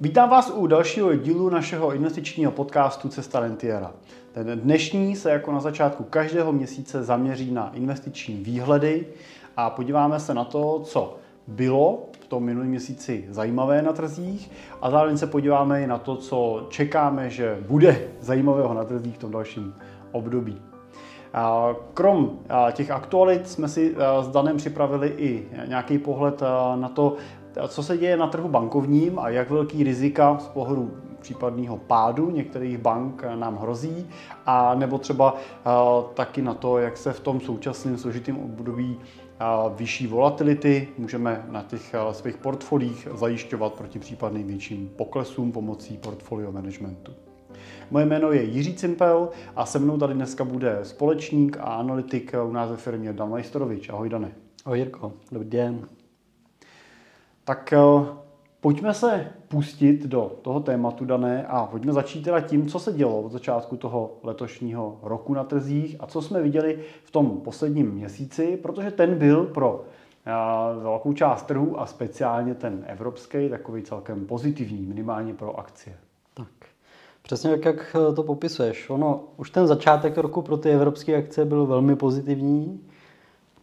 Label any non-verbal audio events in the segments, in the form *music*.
Vítám vás u dalšího dílu našeho investičního podcastu Cesta Rentiera. Ten dnešní se jako na začátku každého měsíce zaměří na investiční výhledy a podíváme se na to, co bylo v tom minulém měsíci zajímavé na trzích a zároveň se podíváme i na to, co čekáme, že bude zajímavého na trzích v tom dalším období. Krom těch aktualit jsme si s Danem připravili i nějaký pohled na to, co se děje na trhu bankovním a jak velký rizika z pohledu případného pádu některých bank nám hrozí, a nebo třeba taky na to, jak se v tom současném složitém období vyšší volatility můžeme na těch svých portfolích zajišťovat proti případným větším poklesům pomocí portfolio managementu. Moje jméno je Jiří Cimpel a se mnou tady dneska bude společník a analytik u nás ve firmě Dan Majstorovič. Ahoj Dane. Ahoj Jirko, dobrý den. Tak eh, pojďme se pustit do toho tématu dané a pojďme začít teda tím, co se dělo od začátku toho letošního roku na trzích a co jsme viděli v tom posledním měsíci, protože ten byl pro eh, velkou část trhu a speciálně ten evropský takový celkem pozitivní, minimálně pro akcie. Tak, přesně tak, jak eh, to popisuješ. Ono, už ten začátek roku pro ty evropské akcie byl velmi pozitivní.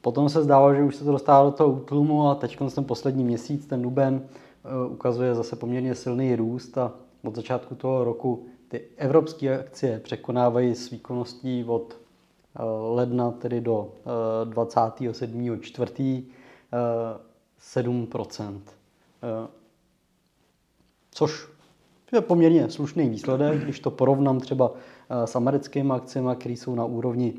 Potom se zdálo, že už se to dostává do toho útlumu a teď ten poslední měsíc, ten duben, eh, ukazuje zase poměrně silný růst a od začátku toho roku ty evropské akcie překonávají s výkonností od eh, ledna tedy do 27. 4. 7% Což je poměrně slušný výsledek, když to porovnám třeba eh, s americkými akciemi, které jsou na úrovni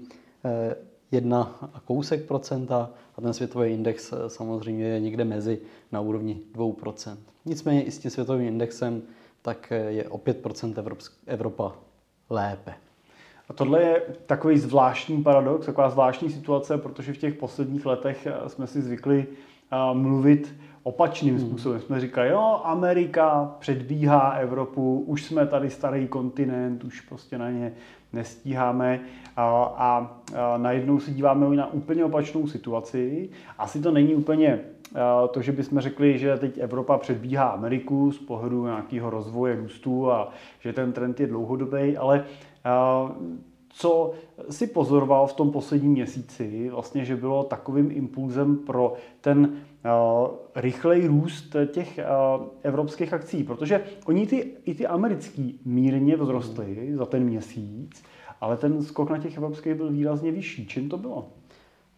1 a kousek procenta a ten světový index eh, samozřejmě je někde mezi na úrovni 2%. Nicméně i s tím světovým indexem tak eh, je o 5% Evropa lépe. A tohle je takový zvláštní paradox, taková zvláštní situace, protože v těch posledních letech eh, jsme si zvykli mluvit opačným hmm. způsobem. Jsme říkali, jo, Amerika předbíhá Evropu, už jsme tady starý kontinent, už prostě na ně nestíháme a, a, a najednou se díváme na úplně opačnou situaci. Asi to není úplně to, že bychom řekli, že teď Evropa předbíhá Ameriku z pohledu nějakého rozvoje růstu a že ten trend je dlouhodobý, ale co si pozoroval v tom posledním měsíci, vlastně, že bylo takovým impulzem pro ten uh, rychlej růst těch uh, evropských akcí, protože oni ty, i ty americký mírně vzrostly za ten měsíc, ale ten skok na těch evropských byl výrazně vyšší. Čím to bylo?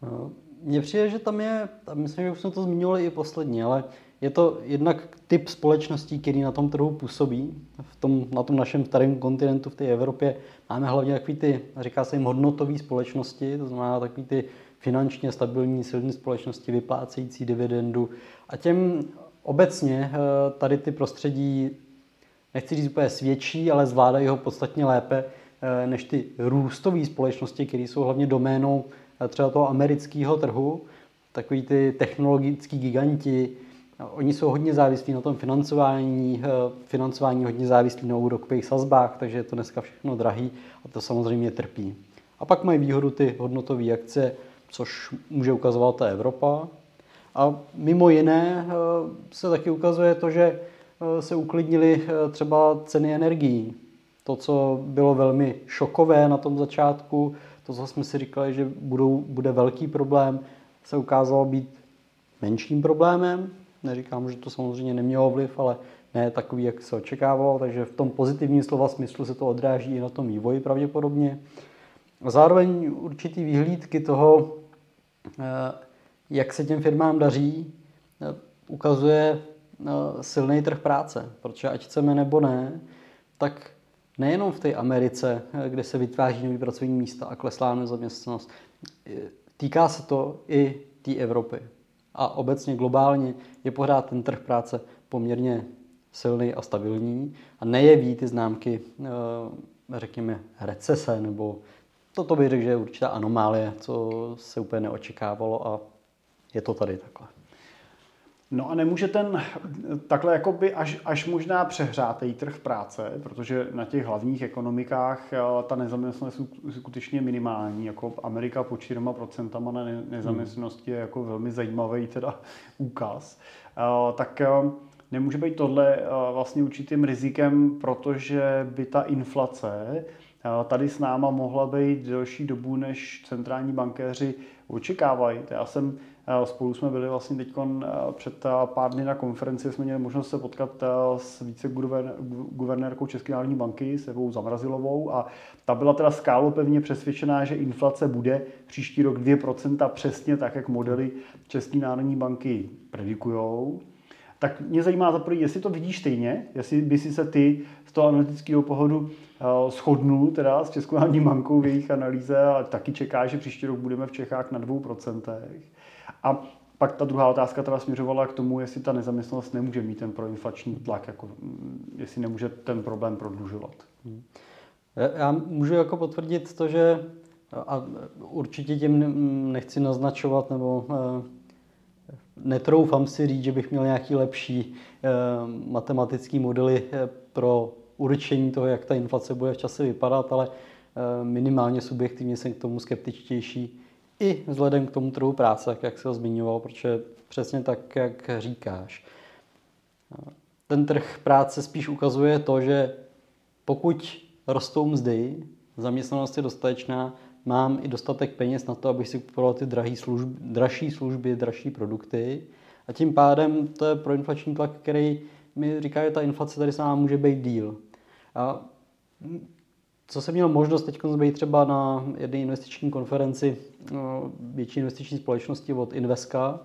No, mně přijde, že tam je, myslím, že už jsme to zmiňovali i posledně, ale je to jednak typ společností, který na tom trhu působí. V tom, na tom našem starém kontinentu, v té Evropě, máme hlavně takový ty, říká se jim hodnotové společnosti, to znamená takový ty finančně stabilní, silné společnosti, vyplácející dividendu. A těm obecně eh, tady ty prostředí, nechci říct úplně svědčí, ale zvládají ho podstatně lépe eh, než ty růstové společnosti, které jsou hlavně doménou eh, třeba toho amerického trhu, takový ty technologický giganti, Oni jsou hodně závislí na tom financování, financování hodně závislí na úrokových sazbách, takže je to dneska všechno drahý a to samozřejmě trpí. A pak mají výhodu ty hodnotové akce, což může ukazovat ta Evropa. A mimo jiné eh, se taky ukazuje to, že eh, se uklidnily eh, třeba ceny energií. To, co bylo velmi šokové na tom začátku, to, co jsme si říkali, že budou, bude velký problém, se ukázalo být menším problémem. Neříkám, že to samozřejmě nemělo vliv, ale ne takový, jak se očekávalo, takže v tom pozitivním slova smyslu se to odráží i na tom vývoji pravděpodobně. A zároveň určitý výhlídky toho, Eh, jak se těm firmám daří, eh, ukazuje eh, silný trh práce. Protože ať chceme nebo ne, tak nejenom v té Americe, kde se vytváří nový pracovní místa a kleslá nezaměstnanost, týká se to i té Evropy. A obecně globálně je pořád ten trh práce poměrně silný a stabilní a nejeví ty známky, řekněme, recese nebo toto bych řekl, že je určitá anomálie, co se úplně neočekávalo a je to tady takhle. No a nemůže ten takhle jakoby až, až možná přehrátý trh práce, protože na těch hlavních ekonomikách eh, ta nezaměstnanost je skutečně minimální, jako Amerika po 4% na nezaměstnanosti je jako velmi zajímavý teda *laughs* úkaz. Eh, tak eh, nemůže být tohle vlastně určitým rizikem, protože by ta inflace tady s náma mohla být delší dobu, než centrální bankéři očekávají. Já jsem Spolu jsme byli vlastně teď před pár dny na konferenci, jsme měli možnost se potkat s více guvernérkou České národní banky, s Evou Zamrazilovou a ta byla teda skálopevně přesvědčená, že inflace bude příští rok 2% přesně tak, jak modely České národní banky predikujou. Tak mě zajímá za jestli to vidíš stejně, jestli by si se ty z toho analytického pohledu shodnul teda s Českou národní bankou v jejich analýze a taky čeká, že příští rok budeme v Čechách na 2%. A pak ta druhá otázka teda směřovala k tomu, jestli ta nezaměstnanost nemůže mít ten proinflační tlak, jako, mm, jestli nemůže ten problém prodlužovat. Hmm. Já můžu jako potvrdit to, že a určitě tím nechci naznačovat nebo eh, netroufám si říct, že bych měl nějaký lepší eh, matematický modely eh, pro určení toho, jak ta inflace bude v čase vypadat, ale minimálně subjektivně jsem k tomu skeptičtější i vzhledem k tomu trhu práce, jak se ho zmiňoval, protože přesně tak, jak říkáš. Ten trh práce spíš ukazuje to, že pokud rostou mzdy, zaměstnanost je dostatečná, mám i dostatek peněz na to, abych si kupoval ty drahý služby, dražší služby, dražší produkty. A tím pádem to je proinflační tlak, který mi říká, že ta inflace tady sama může být díl. A co jsem měl možnost teď být třeba na jedné investiční konferenci větší investiční společnosti od Inveska,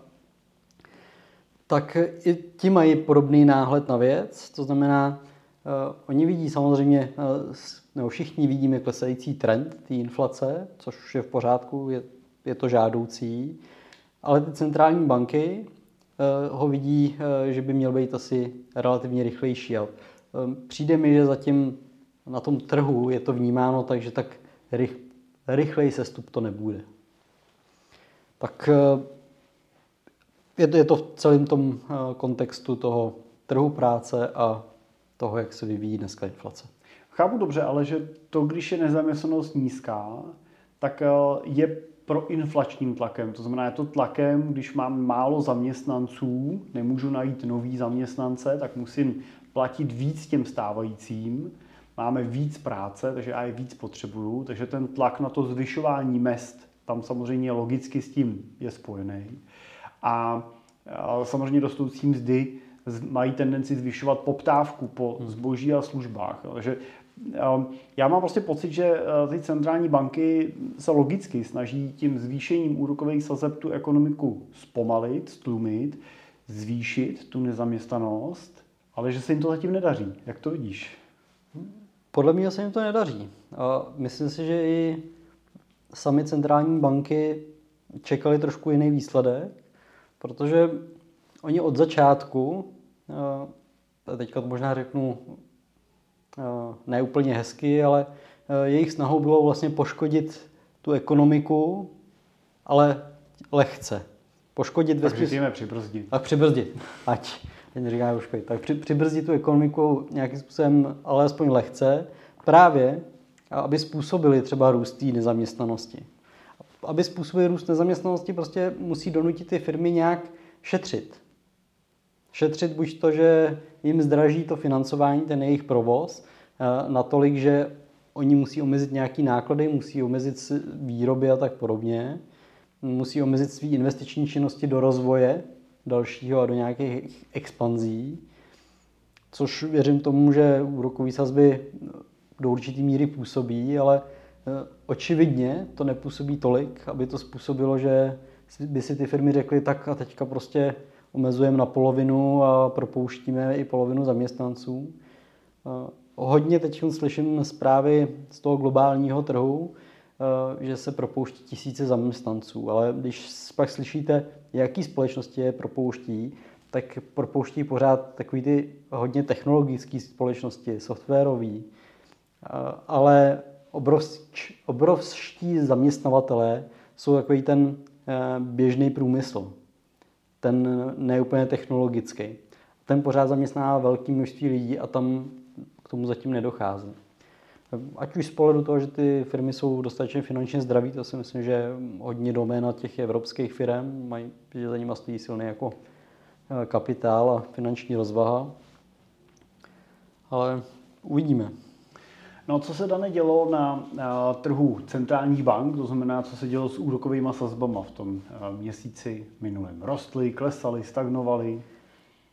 tak i ti mají podobný náhled na věc. To znamená, uh, oni vidí samozřejmě, uh, nebo všichni vidíme klesající trend té inflace, což je v pořádku, je, je to žádoucí, ale ty centrální banky uh, ho vidí, že by měl být asi relativně rychlejší. Přijde mi, že zatím na tom trhu je to vnímáno tak, že tak rych, rychlej sestup to nebude. Tak eh, je to, je to v celém tom eh, kontextu toho trhu práce a toho, jak se vyvíjí dneska inflace. Chápu dobře, ale že to, když je nezaměstnanost nízká, tak eh, je pro inflačním tlakem. To znamená, je to tlakem, když mám málo zaměstnanců, nemůžu najít nový zaměstnance, tak musím platit víc těm stávajícím máme víc práce, takže já je víc potřebuju, takže ten tlak na to zvyšování mest tam samozřejmě logicky s tím je spojený. A, a samozřejmě rostoucí mzdy mají tendenci zvyšovat poptávku po hmm. zboží a službách. Takže um, já mám prostě pocit, že uh, ty centrální banky se logicky snaží tím zvýšením úrokových sazeb tu ekonomiku zpomalit, stlumit, zvýšit tu nezaměstnanost, ale že se jim to zatím nedaří. Jak to vidíš? Podle mě se jim to nedaří. A myslím si, že i sami centrální banky čekali trošku jiný výsledek, protože oni od začátku, teďka to možná řeknu ne úplně hezky, ale jejich snahou bylo vlastně poškodit tu ekonomiku, ale lehce. Poškodit ve smyslu... přibrzdit. Tak přibrzdit. Ať teď říká poškodit. Tak při, přibrzdit tu ekonomiku nějakým způsobem, ale aspoň lehce, právě, aby způsobili třeba růst té nezaměstnanosti. Aby způsobili růst nezaměstnanosti, prostě musí donutit ty firmy nějak šetřit. Šetřit buď to, že jim zdraží to financování, ten jejich provoz, eh, natolik, že oni musí omezit nějaké náklady, musí omezit výroby a tak podobně, musí omezit své investiční činnosti do rozvoje dalšího a do nějakých expanzí, což věřím tomu, že úrokové sazby do určitý míry působí, ale eh, očividně to nepůsobí tolik, aby to způsobilo, že by si ty firmy řekly, tak a teďka prostě omezujeme na polovinu a propouštíme i polovinu zaměstnanců. Eh, hodně teď slyším zprávy z toho globálního trhu, že se propouští tisíce zaměstnanců, ale když pak slyšíte, jaký společnosti je propouští, tak propouští pořád takový ty hodně technologické společnosti, softwarové, ale obrovští, obrovští zaměstnavatelé jsou takový ten eh, běžný průmysl, ten neúplně technologický. Ten pořád zaměstná velké množství lidí a tam k tomu zatím nedochází. Ať už z pohledu toho, že ty firmy jsou dostatečně finančně zdraví, to si myslím, že hodně doména těch evropských firm, mají, že za nimi stojí silný jako kapitál a finanční rozvaha. Ale uvidíme. No co se dane dělo na, na trhu centrálních bank, to znamená, co se dělo s úrokovými sazbama v tom měsíci minulém? Rostly, klesaly, stagnovaly?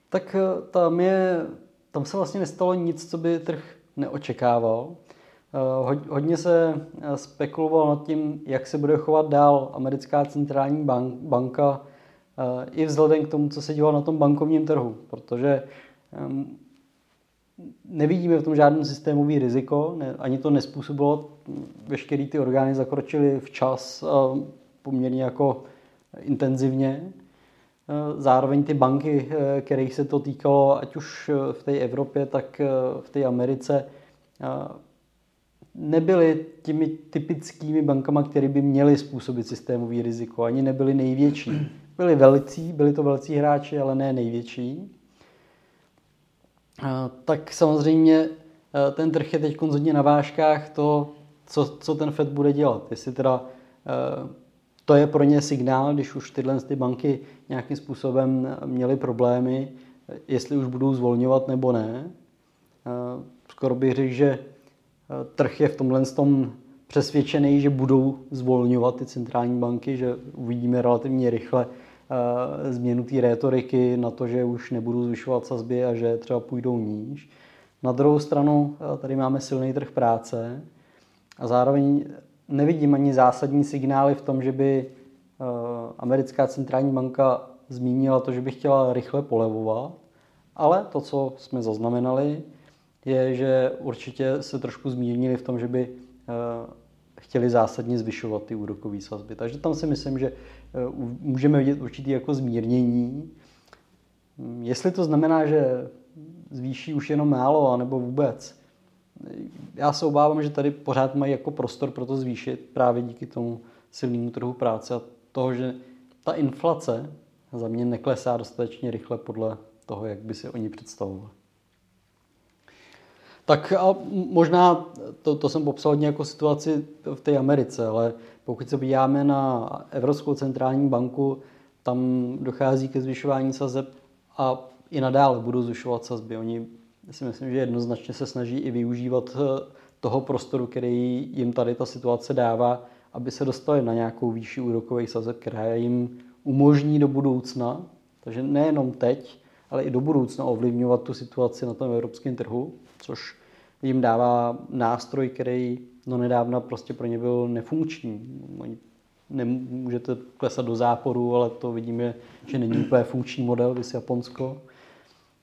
Tak tam, je, tam se vlastně nestalo nic, co by trh neočekával. Hodně se spekulovalo nad tím, jak se bude chovat dál americká centrální bank, banka, i vzhledem k tomu, co se dělo na tom bankovním trhu, protože nevidíme v tom žádný systémový riziko, ani to nespůsobilo, veškerý ty orgány zakročily včas poměrně jako intenzivně. Zároveň ty banky, kterých se to týkalo, ať už v té Evropě, tak v té Americe, nebyly těmi typickými bankama, které by měly způsobit systémový riziko, ani nebyly největší. *clears throat* Byli velcí, byli to velcí hráči, ale ne největší. Tak samozřejmě ten trh je teď hodně na vážkách to, co, co ten Fed bude dělat. Jestli teda to je pro ně signál, když už tyhle ty banky nějakým způsobem měly problémy, jestli už budou zvolňovat nebo ne. Skoro bych řekl, že trh je v tomhle tom přesvědčený, že budou zvolňovat ty centrální banky, že uvidíme relativně rychle Eh, změnu té rétoriky na to, že už nebudou zvyšovat sazby a že třeba půjdou níž. Na druhou stranu eh, tady máme silný trh práce a zároveň nevidím ani zásadní signály v tom, že by eh, americká centrální banka zmínila to, že by chtěla rychle polevovat, ale to, co jsme zaznamenali, je, že určitě se trošku zmírnili v tom, že by chtěli zásadně zvyšovat ty úrokové sazby. Takže tam si myslím, že Eh, můžeme vidět určitý jako zmírnění. Mm, jestli to znamená, že zvýší už jenom málo, anebo vůbec, já se obávám, že tady pořád mají jako prostor pro to zvýšit právě díky tomu silnému trhu práce a toho, že ta inflace za mě neklesá dostatečně rychle podle toho, jak by si oni představovali. Tak a možná to, to jsem popsal hodně jako situaci v té Americe, ale pokud se podíváme na Evropskou centrální banku, tam dochází ke zvyšování sazeb a i nadále budou zvyšovat sazby. Oni si myslím, že jednoznačně se snaží i využívat eh, toho prostoru, který jim tady ta situace dává, aby se dostali na nějakou výšší úrokový sazeb, která jim umožní do budoucna, takže nejenom teď, ale i do budoucna ovlivňovat tu situaci na tom evropském trhu, což jim dává nástroj, který no nedávna prostě pro ně byl nefunkční. Nemůžete klesat do záporu, ale to vidíme, že není úplně funkční model, vys Japonsko,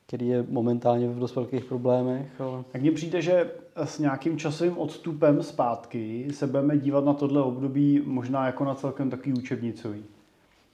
který je momentálně v dost velkých problémech. Ale... Tak mně přijde, že s nějakým časovým odstupem zpátky se budeme dívat na tohle období možná jako na celkem takový učebnicový.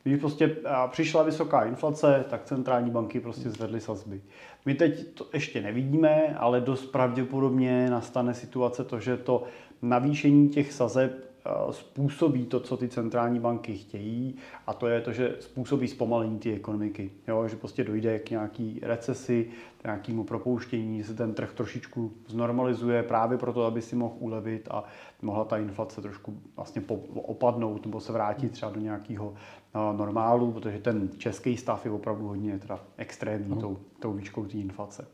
Když prostě přišla vysoká inflace, tak centrální banky prostě zvedly sazby. My teď to ještě nevidíme, ale dost pravděpodobně nastane situace to, že to navýšení těch sazeb způsobí to, co ty centrální banky chtějí, a to je to, že způsobí zpomalení té ekonomiky. Jo? Že prostě dojde k nějaký recesi, k nějakému propouštění, že se ten trh trošičku znormalizuje právě proto, aby si mohl ulevit a mohla ta inflace trošku vlastně opadnout nebo se vrátit třeba do nějakého eh, normálu, protože ten český stav je opravdu hodně teda extrémní tou, tou výškou té inflace.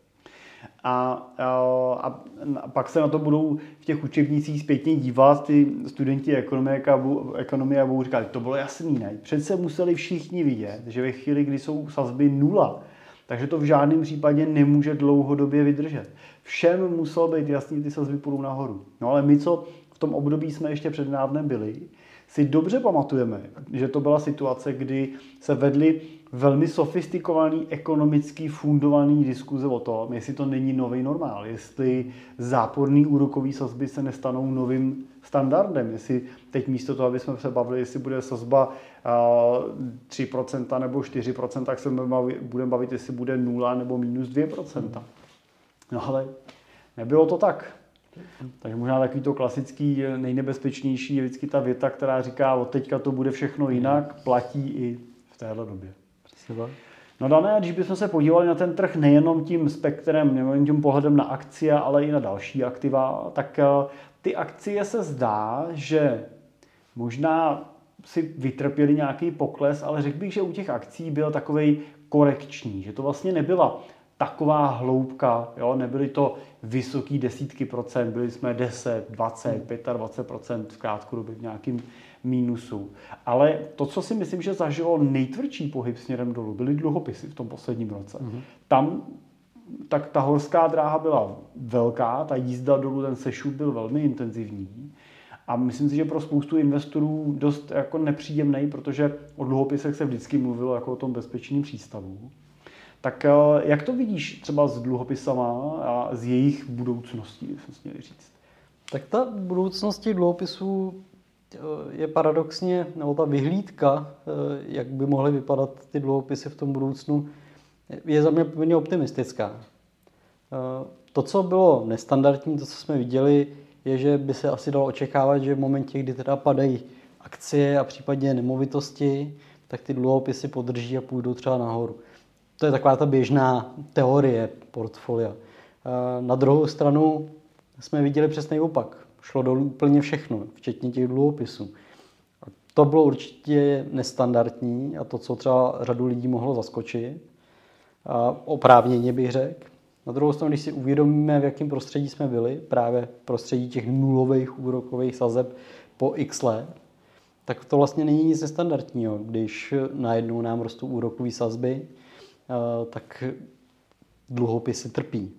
A, a, a pak se na to budou v těch učebnicích zpětně dívat ty studenti ekonomie a, ekonomie a budou říkat, to bylo jasný, ne? Přece museli všichni vidět, že ve chvíli, kdy jsou sazby nula, takže to v žádném případě nemůže dlouhodobě vydržet. Všem muselo být jasný, ty sazby půjdou nahoru. No ale my, co v tom období jsme ještě přednávnem byli, si dobře pamatujeme, že to byla situace, kdy se vedly velmi sofistikovaný, ekonomický fundovaný diskuze o tom, jestli to není nový normál, jestli záporný úrokový sazby se nestanou novým standardem, jestli teď místo toho, aby jsme se bavili, jestli bude sazba 3% nebo 4%, tak se budeme bavit, jestli bude 0 nebo minus 2%. No ale nebylo to tak. Takže možná takový to klasický nejnebezpečnější je vždycky ta věta, která říká, od teďka to bude všechno jinak, platí i v téhle době. No dané, když bychom se podívali na ten trh nejenom tím spektrem, nejenom tím pohledem na akcie, ale i na další aktiva, tak eh, ty akcie se zdá, že možná si vytrpěli nějaký pokles, ale řekl bych, že u těch akcí byl takový korekční, že to vlastně nebyla taková hloubka, jo? nebyly to vysoké desítky procent, byli jsme 10, 20, 25 procent v krátkodobě v nějakým mínusu. Ale to, co si myslím, že zažilo nejtvrdší pohyb směrem dolů, byly dluhopisy v tom posledním roce. Mm-hmm. Tam tak ta horská dráha byla velká, ta jízda dolů, ten sešup byl velmi intenzivní. A myslím si, že pro spoustu investorů dost jako nepříjemný, protože o dluhopisech se vždycky mluvilo jako o tom bezpečném přístavu. Tak eh, jak to vidíš třeba s dluhopisama a s jejich budoucností, jsme měli říct? Tak ta budoucnosti dluhopisů eh, je paradoxně, nebo ta vyhlídka, eh, jak by mohly vypadat ty dluhopisy v tom budoucnu, je za mě poměrně optimistická. To, co bylo nestandardní, to, co jsme viděli, je, že by se asi dalo očekávat, že v momentě, kdy teda padají akcie a případně nemovitosti, tak ty dluhopisy podrží a půjdou třeba nahoru. To je taková ta běžná teorie portfolia. Na druhou stranu jsme viděli přesný opak. Šlo dolů úplně všechno, včetně těch dluhopisů. To bylo určitě nestandardní a to, co třeba řadu lidí mohlo zaskočit. Oprávněně bych řekl. Na druhou stranu, když si uvědomíme, v jakém prostředí jsme byli, právě prostředí těch nulových úrokových sazeb po x let, tak to vlastně není nic nestandardního, když najednou nám rostou úrokové sazby, tak dluhopisy trpí.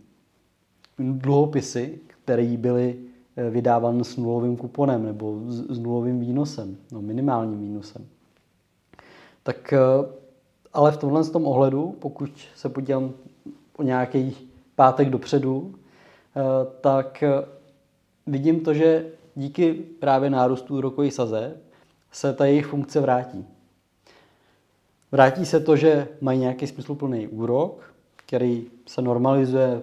Dluhopisy, které byly e, vydávány s nulovým kuponem nebo s nulovým výnosem, no minimálním výnosem. Tak e, ale v tomhle tom ohledu, pokud se podívám o nějaký pátek dopředu, tak vidím to, že díky právě nárůstu úrokových saze se ta jejich funkce vrátí. Vrátí se to, že mají nějaký smysluplný úrok, který se normalizuje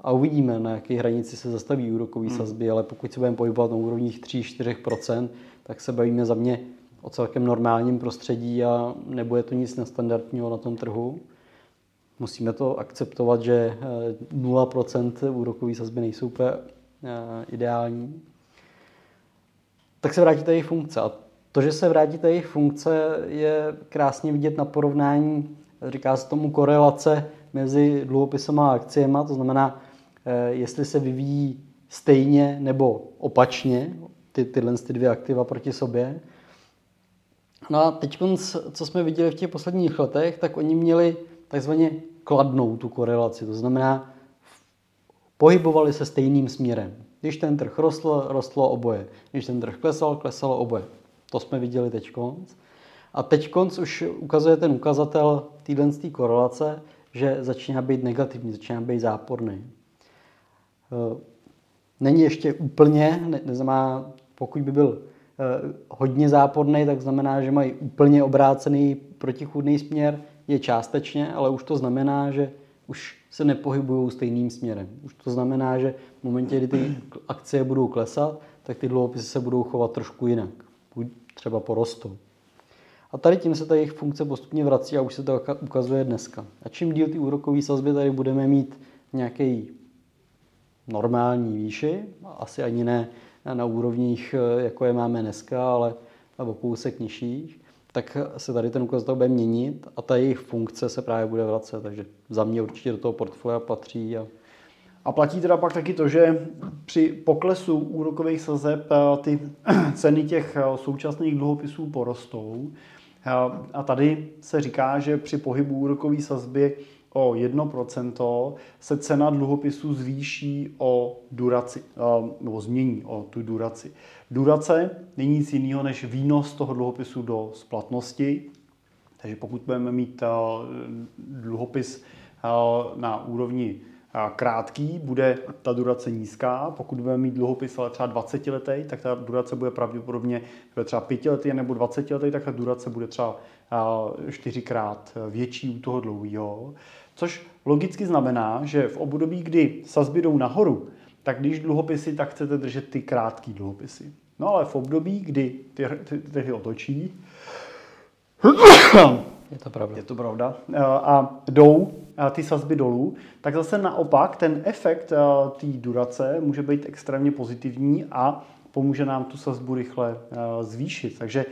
a uvidíme, na jaké hranici se zastaví úrokový hmm. sazby, ale pokud se budeme pohybovat na úrovních 3-4%, tak se bavíme za mě o celkem normálním prostředí a nebude to nic nestandardního na tom trhu. Musíme to akceptovat, že 0% eh, úrokový sazby nejsou úplně eh, ideální. Tak se vrátí ta jejich funkce. A to, že se vrátí ta jejich funkce, je krásně vidět na porovnání, říká se tomu korelace mezi dluhopisem a akciemi, to znamená, eh, jestli se vyvíjí stejně nebo opačně ty, tyhle ty dvě aktiva proti sobě. No a teď, co jsme viděli v těch posledních letech, tak oni měli takzvaně kladnou tu korelaci. To znamená, pohybovali se stejným směrem. Když ten trh rostl, rostlo oboje. Když ten trh klesal, klesalo oboje. To jsme viděli teď konc. A teď konc už ukazuje ten ukazatel téhle korelace, že začíná být negativní, začíná být záporný. Eh, není ještě úplně, ne, neznamená, pokud by byl eh, hodně záporný, tak znamená, že mají úplně obrácený protichůdný směr, je částečně, ale už to znamená, že už se nepohybují stejným směrem. Už to znamená, že v momentě, kdy ty akcie budou klesat, tak ty dluhopisy se budou chovat trošku jinak třeba porostou. A tady tím se ta jejich funkce postupně vrací a už se to ukazuje dneska. A čím díl ty úrokové sazby tady budeme mít nějaký normální výši, asi ani ne na úrovních, jako je máme dneska, ale o kousek nižších, tak se tady ten ukazatel bude měnit a ta jejich funkce se právě bude vracet. Takže za mě určitě do toho portfolia patří a a platí teda pak taky to, že při poklesu úrokových sazeb eh, ty *clears throat* ceny těch eh, současných dluhopisů porostou. Eh, a tady se říká, že při pohybu úrokové sazby o 1% se cena dluhopisů zvýší o duraci, nebo změní o tu duraci. Durace není nic jiného než výnos toho dluhopisu do splatnosti. Takže pokud budeme mít dluhopis na úrovni krátký, bude ta durace nízká. Pokud budeme mít dluhopis ale třeba 20 letý, tak ta durace bude pravděpodobně třeba 5 letý nebo 20 letý, tak ta durace bude třeba čtyřikrát větší u toho dlouhého. Což logicky znamená, že v období, kdy sazby jdou nahoru, tak když dluhopisy, tak chcete držet ty krátké dluhopisy. No ale v období, kdy ty, ty otočí, je to pravda. Je to pravda. A jdou ty sazby dolů, tak zase naopak ten efekt té durace může být extrémně pozitivní a pomůže nám tu sazbu rychle zvýšit. Takže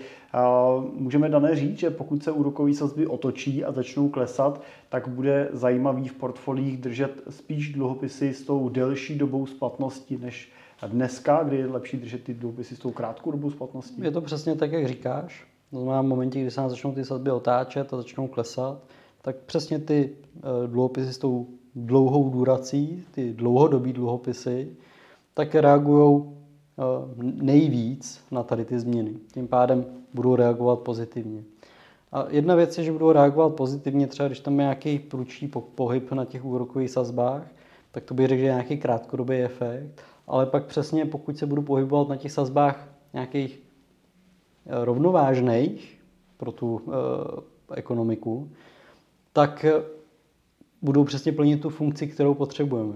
můžeme dané říct, že pokud se úrokové sazby otočí a začnou klesat, tak bude zajímavý v portfoliích držet spíš dluhopisy s tou delší dobou splatnosti než dneska, kdy je lepší držet ty dluhopisy s tou krátkou dobou splatnosti. Je to přesně tak, jak říkáš. To znamená, v momentě, kdy se nám začnou ty sazby otáčet a začnou klesat, tak přesně ty eh, dluhopisy s tou dlouhou durací, ty dlouhodobí dluhopisy, tak reagují eh, nejvíc na tady ty změny. Tím pádem budou reagovat pozitivně. A jedna věc je, že budou reagovat pozitivně, třeba když tam je nějaký průčí pohyb na těch úrokových sazbách, tak to bych řekl, že je nějaký krátkodobý efekt, ale pak přesně pokud se budu pohybovat na těch sazbách nějakých rovnovážných pro tu e, ekonomiku, tak budou přesně plnit tu funkci, kterou potřebujeme.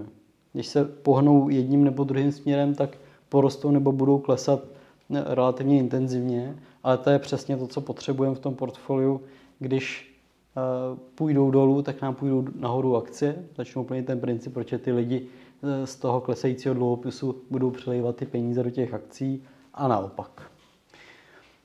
Když se pohnou jedním nebo druhým směrem, tak porostou nebo budou klesat relativně intenzivně, ale to je přesně to, co potřebujeme v tom portfoliu. Když půjdou dolů, tak nám půjdou nahoru akcie, začnou plnit ten princip, proč ty lidi eh, z toho klesajícího dluhopisu budou přelejvat ty peníze do těch akcí a naopak.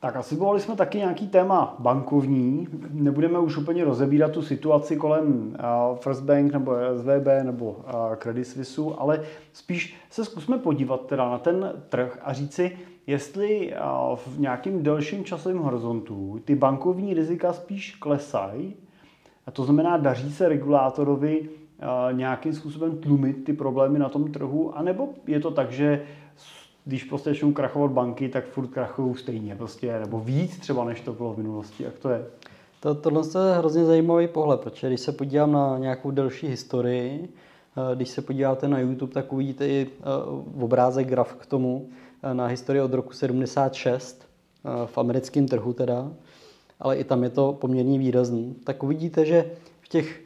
Tak asi volili jsme taky nějaký téma bankovní. Nebudeme už úplně rozebírat tu situaci kolem First Bank nebo SVB nebo Credit Suisse, ale spíš se zkusme podívat teda na ten trh a říci, jestli v nějakém delším časovém horizontu ty bankovní rizika spíš klesají, a to znamená, daří se regulátorovi nějakým způsobem tlumit ty problémy na tom trhu, anebo je to tak, že když prostě začnou krachovat banky, tak furt krachují stejně prostě, nebo víc třeba, než to bylo v minulosti. Jak to je? To, tohle je hrozně zajímavý pohled, protože když se podívám na nějakou delší historii, eh, když se podíváte na YouTube, tak uvidíte i eh, obrázek graf k tomu eh, na historii od roku 76 v americkém trhu teda, ale i tam je to poměrně výrazný. Tak uvidíte, že v těch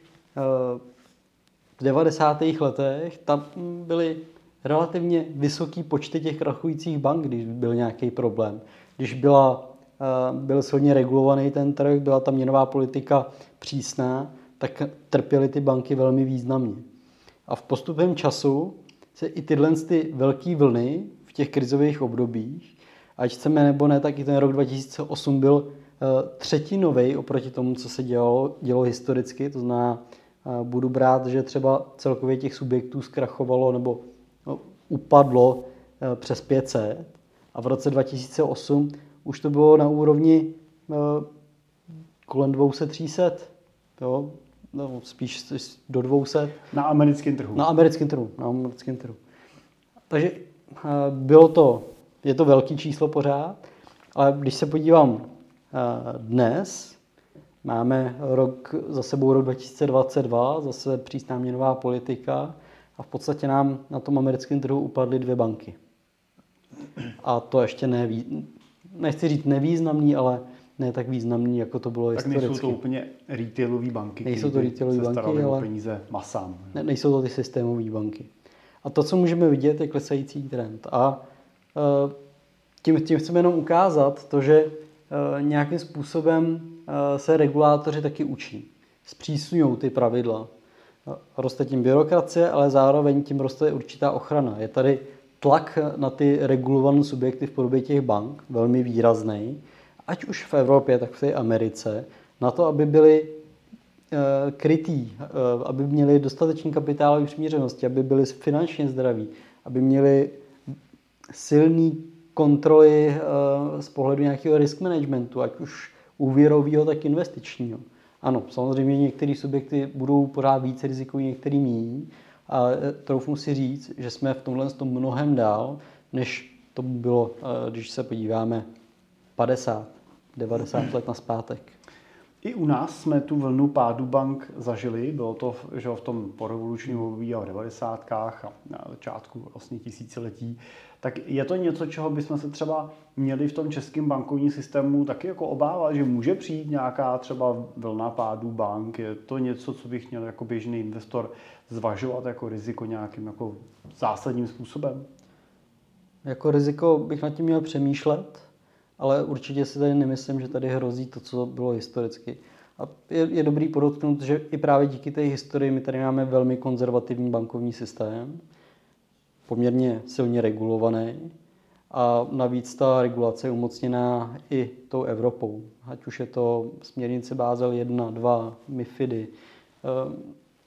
v 90. letech tam byly relativně vysoký počty těch krachujících bank, když byl nějaký problém. Když byla, eh, byl silně regulovaný ten trh, byla ta měnová politika přísná, tak trpěly ty banky velmi významně. A v postupem času se i tyhle ty velké vlny v těch krizových obdobích, ať chceme nebo ne, tak i ten rok 2008 byl eh, třetinový oproti tomu, co se dělo, dělo historicky. To znamená, eh, budu brát, že třeba celkově těch subjektů zkrachovalo nebo upadlo eh, přes 500 a v roce 2008 už to bylo na úrovni eh, kolem 200-300, jo? No, spíš do 200. Na americkém trhu. Na americkém trhu, na americkém trhu. Takže eh, bylo to, je to velký číslo pořád, ale když se podívám dnes, máme rok, za sebou rok 2022, zase přísná měnová politika, a v podstatě nám na tom americkém trhu upadly dvě banky. A to ještě neví, nechci říct nevýznamný, ale ne tak významný, jako to bylo tak historicky. nejsou to úplně retailové banky, nejsou to retailové banky, ale peníze masám. Ne, nejsou to ty systémové banky. A to, co můžeme vidět, je klesající trend. A e, tím, tím chceme jenom ukázat to, že e, nějakým způsobem e, se regulátoři taky učí. Zpřísňují ty pravidla roste tím byrokracie, ale zároveň tím roste určitá ochrana. Je tady tlak na ty regulované subjekty v podobě těch bank velmi výrazný, ať už v Evropě, tak v té Americe, na to, aby byli eh, krytý, eh, aby měli dostatečný kapitálové přiměřenosti, aby byli finančně zdraví, aby měli silný kontroly eh, z pohledu nějakého risk managementu, ať už úvěrového, tak investičního. Ano, samozřejmě některé subjekty budou pořád více rizikový, některý méně. A e, troufnu si říct, že jsme v tomhle tom mnohem dál, než to bylo, e, když se podíváme 50, 90 let na zpátek. I u nás jsme tu vlnu pádu bank zažili, bylo to že v tom porevolučním období a v 90. a na začátku vlastně tisíciletí. Tak je to něco, čeho bychom se třeba měli v tom českém bankovním systému taky jako obávat, že může přijít nějaká třeba vlna pádu bank? Je to něco, co bych měl jako běžný investor zvažovat jako riziko nějakým jako zásadním způsobem? Jako riziko bych nad tím měl přemýšlet, ale určitě si tady nemyslím, že tady hrozí to, co bylo historicky. A je, je dobrý podotknout, že i právě díky té historii my tady máme velmi konzervativní bankovní systém, poměrně silně regulovaný A navíc ta regulace je umocněná i tou Evropou. Ať už je to směrnice Bázel 1, 2, MIFIDy.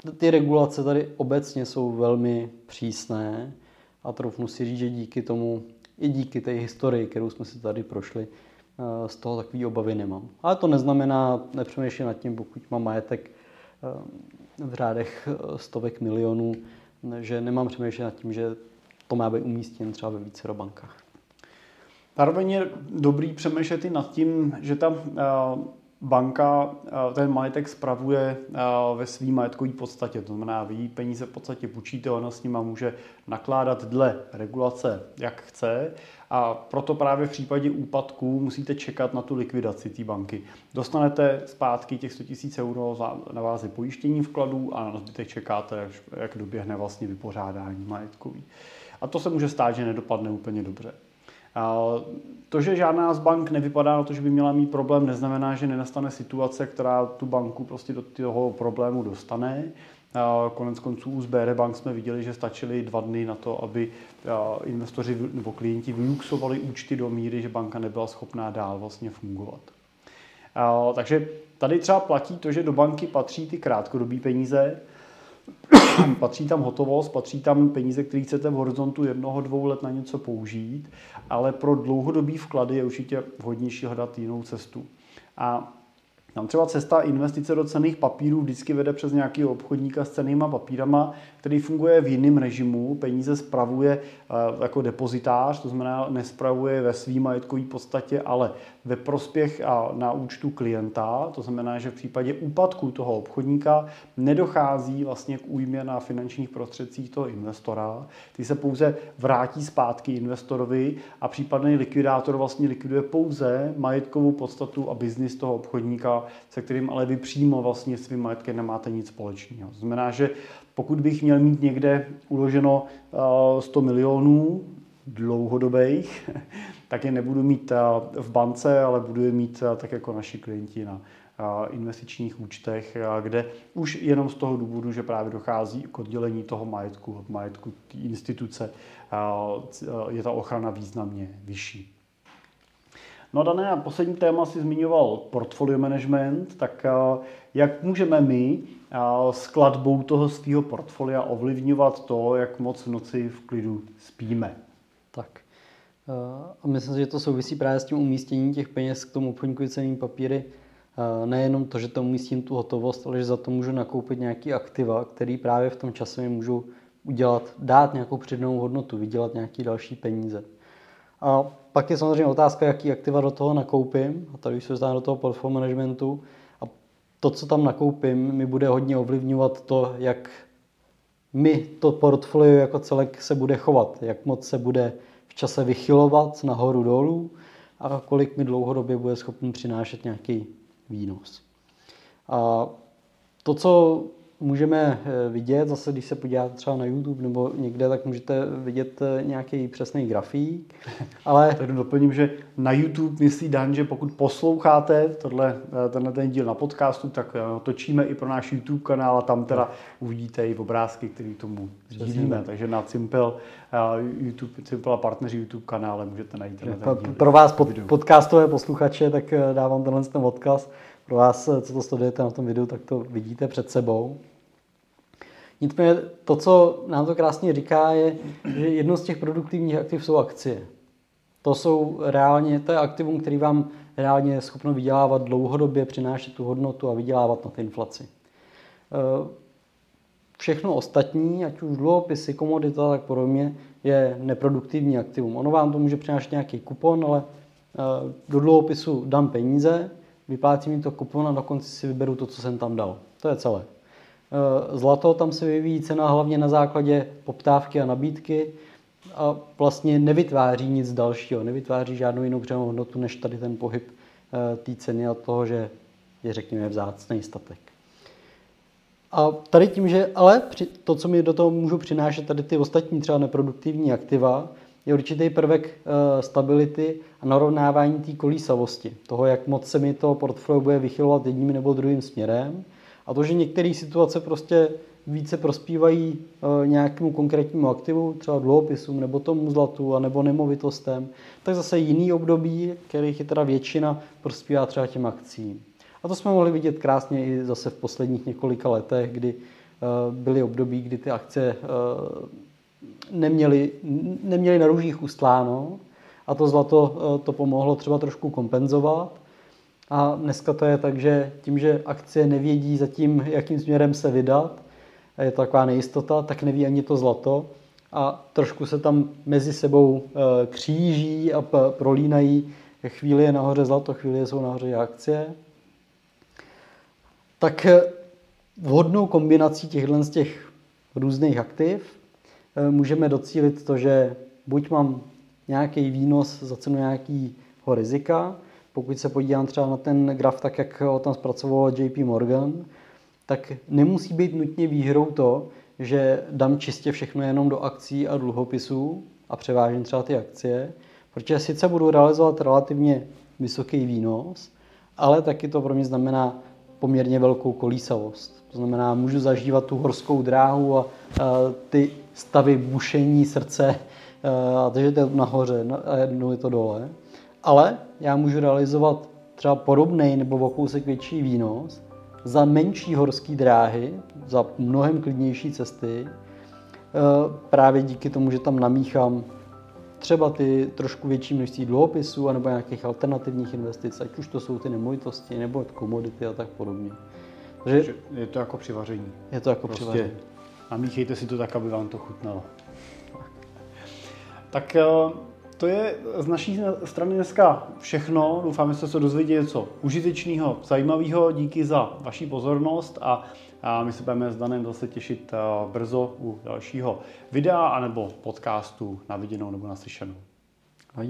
Eh, ty regulace tady obecně jsou velmi přísné a troufnu si říct, že díky tomu, i díky té historii, kterou jsme si tady prošli, eh, z toho takové obavy nemám. Ale to neznamená, nepřemýšlím nad tím, pokud mám majetek eh, v řádech stovek milionů, že nemám přemýšlet nad tím, že to má být umístěn třeba ve více bankách. Zároveň je dobrý přemýšlet i nad tím, že ta eh, banka eh, ten majetek spravuje eh, ve svým majetkové podstatě. To znamená, vy peníze v podstatě půjčíte, ona s nima může nakládat dle regulace, jak chce. A proto právě v případě úpadku musíte čekat na tu likvidaci té banky. Dostanete zpátky těch 100 000 euro na vázi pojištění vkladů a na zbytek čekáte, jak doběhne vlastně vypořádání majetkový. A to se může stát, že nedopadne úplně dobře. To, že žádná z bank nevypadá na to, že by měla mít problém, neznamená, že nenastane situace, která tu banku prostě do toho problému dostane. Konec konců u Sbere Bank jsme viděli, že stačily dva dny na to, aby investoři nebo klienti vyluxovali účty do míry, že banka nebyla schopná dál vlastně fungovat. Takže tady třeba platí to, že do banky patří ty krátkodobé peníze, *coughs* patří tam hotovost, patří tam peníze, které chcete v horizontu jednoho, dvou let na něco použít, ale pro dlouhodobý vklady je určitě vhodnější hledat jinou cestu. A tam třeba cesta investice do cených papírů vždycky vede přes nějakého obchodníka s cenýma papírama, který funguje v jiném režimu, peníze spravuje eh, jako depozitář, to znamená nespravuje ve svým majetkové podstatě, ale ve prospěch a na účtu klienta, to znamená, že v případě úpadku toho obchodníka nedochází vlastně k újmě na finančních prostředcích toho investora, ty se pouze vrátí zpátky investorovi a případný likvidátor vlastně likviduje pouze majetkovou podstatu a biznis toho obchodníka, se kterým ale vy přímo vlastně svým majetkem nemáte nic společného. To znamená, že pokud bych měl mít někde uloženo 100 eh, milionů dlouhodobých, *laughs* tak je nebudu mít eh, v bance, ale budu je mít eh, tak jako naši klienti na investičních účtech, kde už jenom z toho důvodu, že právě dochází k oddělení toho majetku od majetku instituce, je ta ochrana významně vyšší. No dané, poslední téma si zmiňoval portfolio management, tak jak můžeme my skladbou toho svého portfolia ovlivňovat to, jak moc v noci v klidu spíme? Tak. A myslím si, že to souvisí právě s tím umístěním těch peněz k tomu obchodníku cenými papíry. Nejenom to, že tam umístím tu hotovost, ale že za to můžu nakoupit nějaký aktiva, který právě v tom čase mi můžu udělat, dát nějakou přednou hodnotu, vydělat nějaký další peníze. A pak je samozřejmě otázka, jaký aktiva do toho nakoupím. A tady už se dostávám do toho portfolio managementu. To, co tam nakoupím, mi bude hodně ovlivňovat to, jak mi to portfolio jako celek se bude chovat. Jak moc se bude v čase vychylovat nahoru dolů a kolik mi dlouhodobě bude schopný přinášet nějaký výnos. A to, co můžeme eh, vidět, zase když se podíváte třeba na YouTube nebo někde, tak můžete vidět eh, nějaký přesný grafík. *laughs* Ale... Tak doplním, že na YouTube myslí Dan, že pokud posloucháte tohle, eh, tenhle ten díl na podcastu, tak točíme i pro náš YouTube kanál a tam teda uvidíte i obrázky, které tomu sdílíme. Takže na Simple, YouTube, Simple a partneři YouTube kanále můžete najít tenhle ten díl. Pro vás pod, podcastové posluchače, tak dávám tenhle ten odkaz. Pro vás, co to sledujete na tom videu, tak to vidíte před sebou. Nicméně to, co nám to krásně říká, je, že jedno z těch produktivních aktiv jsou akcie. To jsou reálně, to je aktivum, který vám reálně je schopno vydělávat dlouhodobě, přinášet tu hodnotu a vydělávat na té inflaci. Eh, všechno ostatní, ať už dluhopisy, komodita tak podobně, je neproduktivní aktivum. Ono vám to může přinášet nějaký kupon, ale eh, do dluhopisu dám peníze, vyplácím mi to kupon a na konci si vyberu to, co jsem tam dal. To je celé. Eh, zlato, tam se vyvíjí cena hlavně na základě poptávky a nabídky a vlastně nevytváří nic dalšího, nevytváří žádnou jinou přenou hodnotu, než tady ten pohyb eh, té ceny a toho, že je řekněme vzácný statek. A tady tím, že ale to, co mi do toho můžu přinášet, tady ty ostatní třeba neproduktivní aktiva, je určitý prvek eh, stability a narovnávání té kolísavosti. Toho, jak moc se mi to portfolio bude vychylovat jedním nebo druhým směrem. A to, že některé situace prostě více prospívají eh, nějakému konkrétnímu aktivu, třeba dluhopisům, nebo tomu zlatu, nebo nemovitostem, tak zase jiný období, kterých je teda většina, prospívá třeba těm akcím. A to jsme mohli vidět krásně i zase v posledních několika letech, kdy byly období, kdy ty akce neměly, neměly na růžích ustláno a to zlato to pomohlo třeba trošku kompenzovat. A dneska to je tak, že tím, že akcie nevědí zatím, jakým směrem se vydat, je to taková nejistota, tak neví ani to zlato a trošku se tam mezi sebou e, kříží a prolínají. Chvíli je nahoře zlato, chvíli jsou nahoře akcie. Tak e, vhodnou kombinací těchto z těch různých aktiv e, můžeme docílit to, že buď mám nějaký výnos za cenu nějakého rizika, pokud se podívám třeba na ten graf, tak jak ho tam zpracoval JP Morgan, tak nemusí být nutně výhrou to, že dám čistě všechno jenom do akcí a dluhopisů a převážím třeba ty akcie, protože sice budu realizovat relativně vysoký výnos, ale taky to pro mě znamená poměrně velkou kolísavost. To znamená, můžu zažívat tu horskou dráhu a, a ty stavy bušení srdce, a, takže to je nahoře a jednou je to dole ale já můžu realizovat třeba podobný nebo o kousek větší výnos za menší horské dráhy, za mnohem klidnější cesty, eh, právě díky tomu, že tam namíchám třeba ty trošku větší množství dluhopisů anebo nějakých alternativních investic, ať už to jsou ty nemovitosti nebo komodity a tak podobně. Takže je to jako přivaření. Je to jako prostě přivaření. Namíchejte si to tak, aby vám to chutnalo. Tak eh, to je z naší strany dneska všechno. Doufám, že jste se dozvěděli něco užitečného, zajímavého. Díky za vaši pozornost a, my se budeme s Danem zase těšit brzo u dalšího videa anebo podcastu na viděnou nebo naslyšenou.